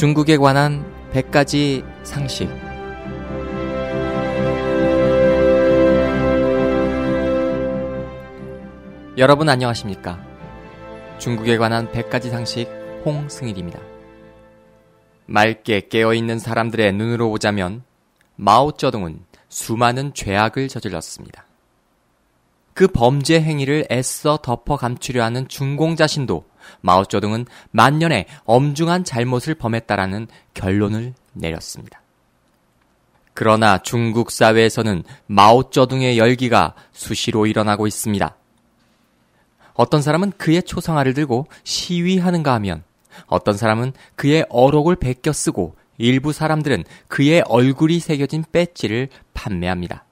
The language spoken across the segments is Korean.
중국에 관한 100가지 상식. 여러분 안녕하십니까? 중국에 관한 100가지 상식 홍승일입니다. 맑게 깨어있는 사람들의 눈으로 보자면 마오쩌둥은 수많은 죄악을 저질렀습니다. 그 범죄 행위를 애써 덮어 감추려 하는 중공 자신도 마오쩌둥은 만년에 엄중한 잘못을 범했다라는 결론을 내렸습니다. 그러나 중국 사회에서는 마오쩌둥의 열기가 수시로 일어나고 있습니다. 어떤 사람은 그의 초상화를 들고 시위하는가 하면 어떤 사람은 그의 어록을 베껴 쓰고 일부 사람들은 그의 얼굴이 새겨진 배지를 판매합니다.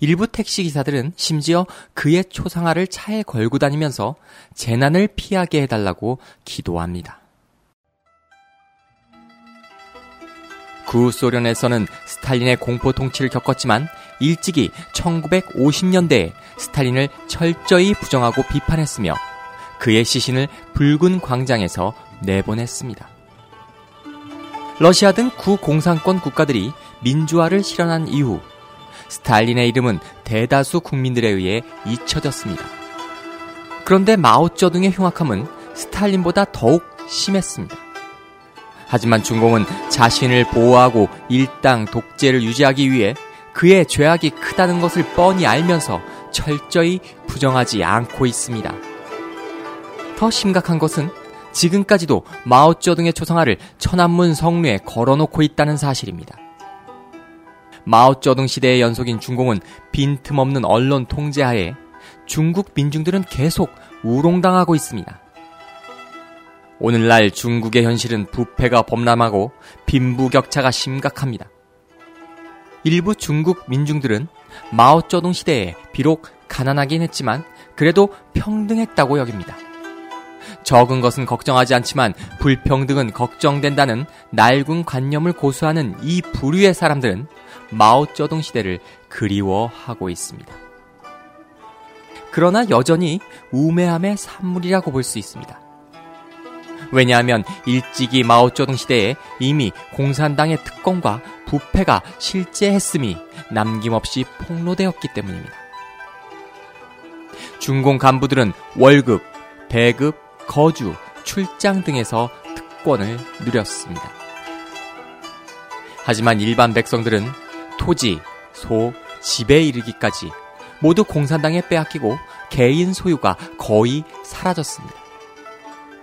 일부 택시 기사들은 심지어 그의 초상화를 차에 걸고 다니면서 재난을 피하게 해달라고 기도합니다. 구소련에서는 스탈린의 공포 통치를 겪었지만 일찍이 1950년대에 스탈린을 철저히 부정하고 비판했으며 그의 시신을 붉은 광장에서 내보냈습니다. 러시아 등 구공산권 국가들이 민주화를 실현한 이후 스탈린의 이름은 대다수 국민들에 의해 잊혀졌습니다. 그런데 마오쩌둥의 흉악함은 스탈린보다 더욱 심했습니다. 하지만 중공은 자신을 보호하고 일당 독재를 유지하기 위해 그의 죄악이 크다는 것을 뻔히 알면서 철저히 부정하지 않고 있습니다. 더 심각한 것은 지금까지도 마오쩌둥의 초상화를 천안문 성루에 걸어놓고 있다는 사실입니다. 마오쩌둥 시대의 연속인 중공은 빈틈없는 언론 통제하에 중국 민중들은 계속 우롱당하고 있습니다. 오늘날 중국의 현실은 부패가 범람하고 빈부격차가 심각합니다. 일부 중국 민중들은 마오쩌둥 시대에 비록 가난하긴 했지만 그래도 평등했다고 여깁니다. 적은 것은 걱정하지 않지만 불평등은 걱정된다는 낡은 관념을 고수하는 이 부류의 사람들은 마오쩌둥 시대를 그리워하고 있습니다. 그러나 여전히 우매함의 산물이라고 볼 수 있습니다. 왜냐하면 일찍이 마오쩌둥 시대에 이미 공산당의 특권과 부패가 실제했음이 남김없이 폭로되었기 때문입니다. 중공 간부들은 월급, 배급, 거주, 출장 등에서 특권을 누렸습니다. 하지만 일반 백성들은 토지, 소, 집에 이르기까지 모두 공산당에 빼앗기고 개인 소유가 거의 사라졌습니다.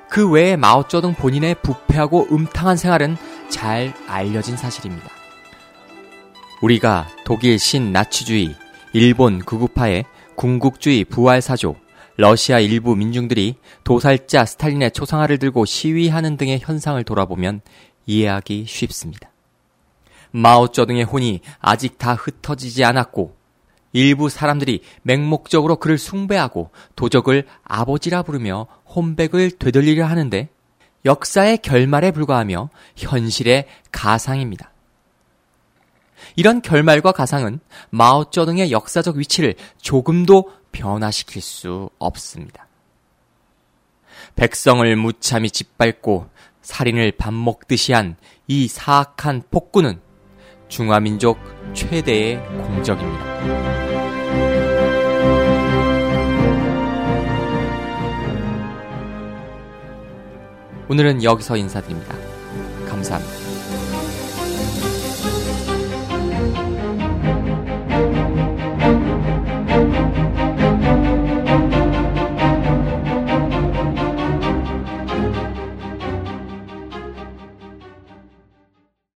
그 외에 마오쩌둥 본인의 부패하고 음탕한 생활은 잘 알려진 사실입니다. 우리가 독일 신나치주의, 일본 극우파의 군국주의 부활사조, 러시아 일부 민중들이 도살자 스탈린의 초상화를 들고 시위하는 등의 현상을 돌아보면 이해하기 쉽습니다. 마오쩌둥의 혼이 아직 다 흩어지지 않았고 일부 사람들이 맹목적으로 그를 숭배하고 도적을 아버지라 부르며 혼백을 되돌리려 하는데 역사의 결말에 불과하며 현실의 가상입니다. 이런 결말과 가상은 마오쩌둥의 역사적 위치를 조금도 변화시킬 수 없습니다. 백성을 무참히 짓밟고 살인을 밥 먹듯이 한 이 사악한 폭군은 중화민족 최대의 공적입니다. 오늘은 여기서 인사드립니다. 감사합니다.